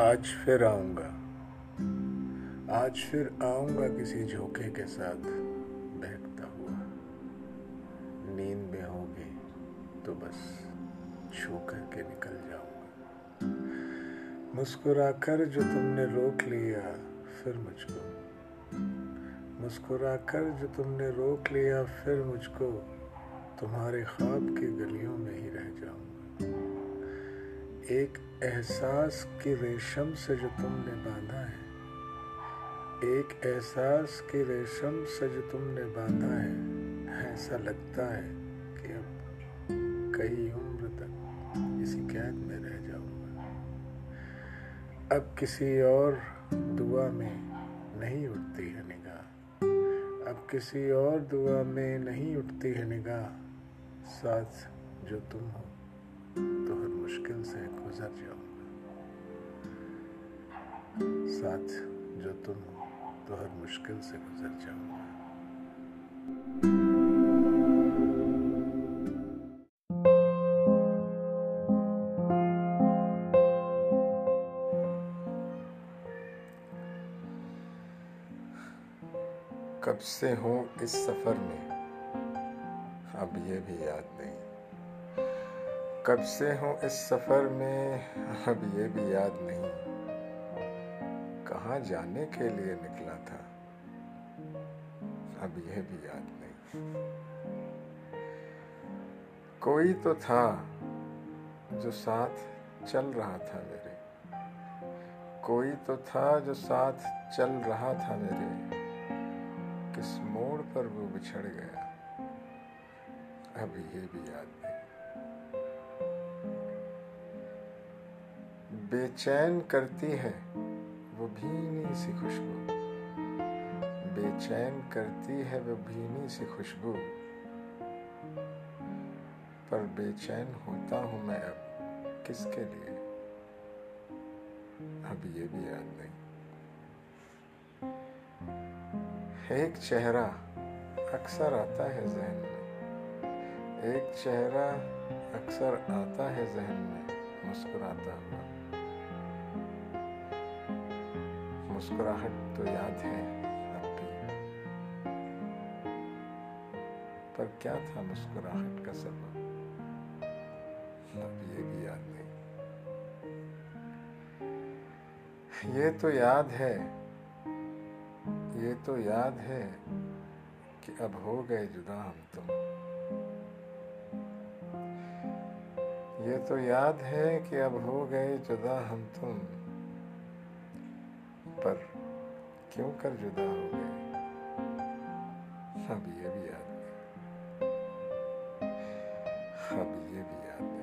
आज फिर आऊँगा। आज फिर आऊँगा किसी झोंके के साथ बहकता हुआ। नींद में होगी तो बस छू करके निकल जाऊँगा। मुस्कुरा कर जो तुमने रोक लिया, फिर मुझको। मुस्कुरा कर जो तुमने रोक लिया, फिर मुझको। तुम्हारे ख्वाब की गलियों में ही रह जाऊँगा। एक एहसास के रेशम से जो तुमने बांधा है। एक एहसास के रेशम से जो तुमने बांधा है। ऐसा लगता है कि अब कई उम्र तक इसी कैद में रह जाऊँगा। अब किसी और दुआ में नहीं उठती है निगाह। अब किसी और दुआ में नहीं उठती है निगाह। साथ जो तुम हो। तो हर मुश्किल से गुजर जाऊँगा साथ जो तुम हो तो हर मुश्किल से गुजर जाऊँगा कब से हूँ इस सफ़र में, अब ये भी याद नहीं। कब से हूँ इस सफ़र में? अब ये भी याद नहीं। कहाँ जाने के लिए निकला था? अब यह भी याद नहीं। कोई तो था जो साथ चल रहा था मेरे। कोई तो था जो साथ चल रहा था मेरे। किस मोड़ पर वो बिछड़ गया? अब ये भी याद नहीं। बेचैन करती है, वो भीनी सी खुशबू। बेचैन करती है, वो भीनी सी खुशबू। पर बेचैन होता हूँ मैं अब, किसके लिए? अब ये भी याद नहीं। एक चेहरा अक्सर आता है जहन में। एक चेहरा अक्सर आता है जहन में, मुस्कुराता हुआ। मुस्कुराहट तो याद है अब भी पर क्या था मुस्कुराहट का सबब? अब ये भी याद नहीं। ये तो याद है, ये तो याद है कि अब हो गए जुदा हम तुम। ये तो याद है कि अब हो गए जुदा हम तुम। पर क्यों कर जुदा हो गए? सब ये भी याद नहीं अब ये भी याद है।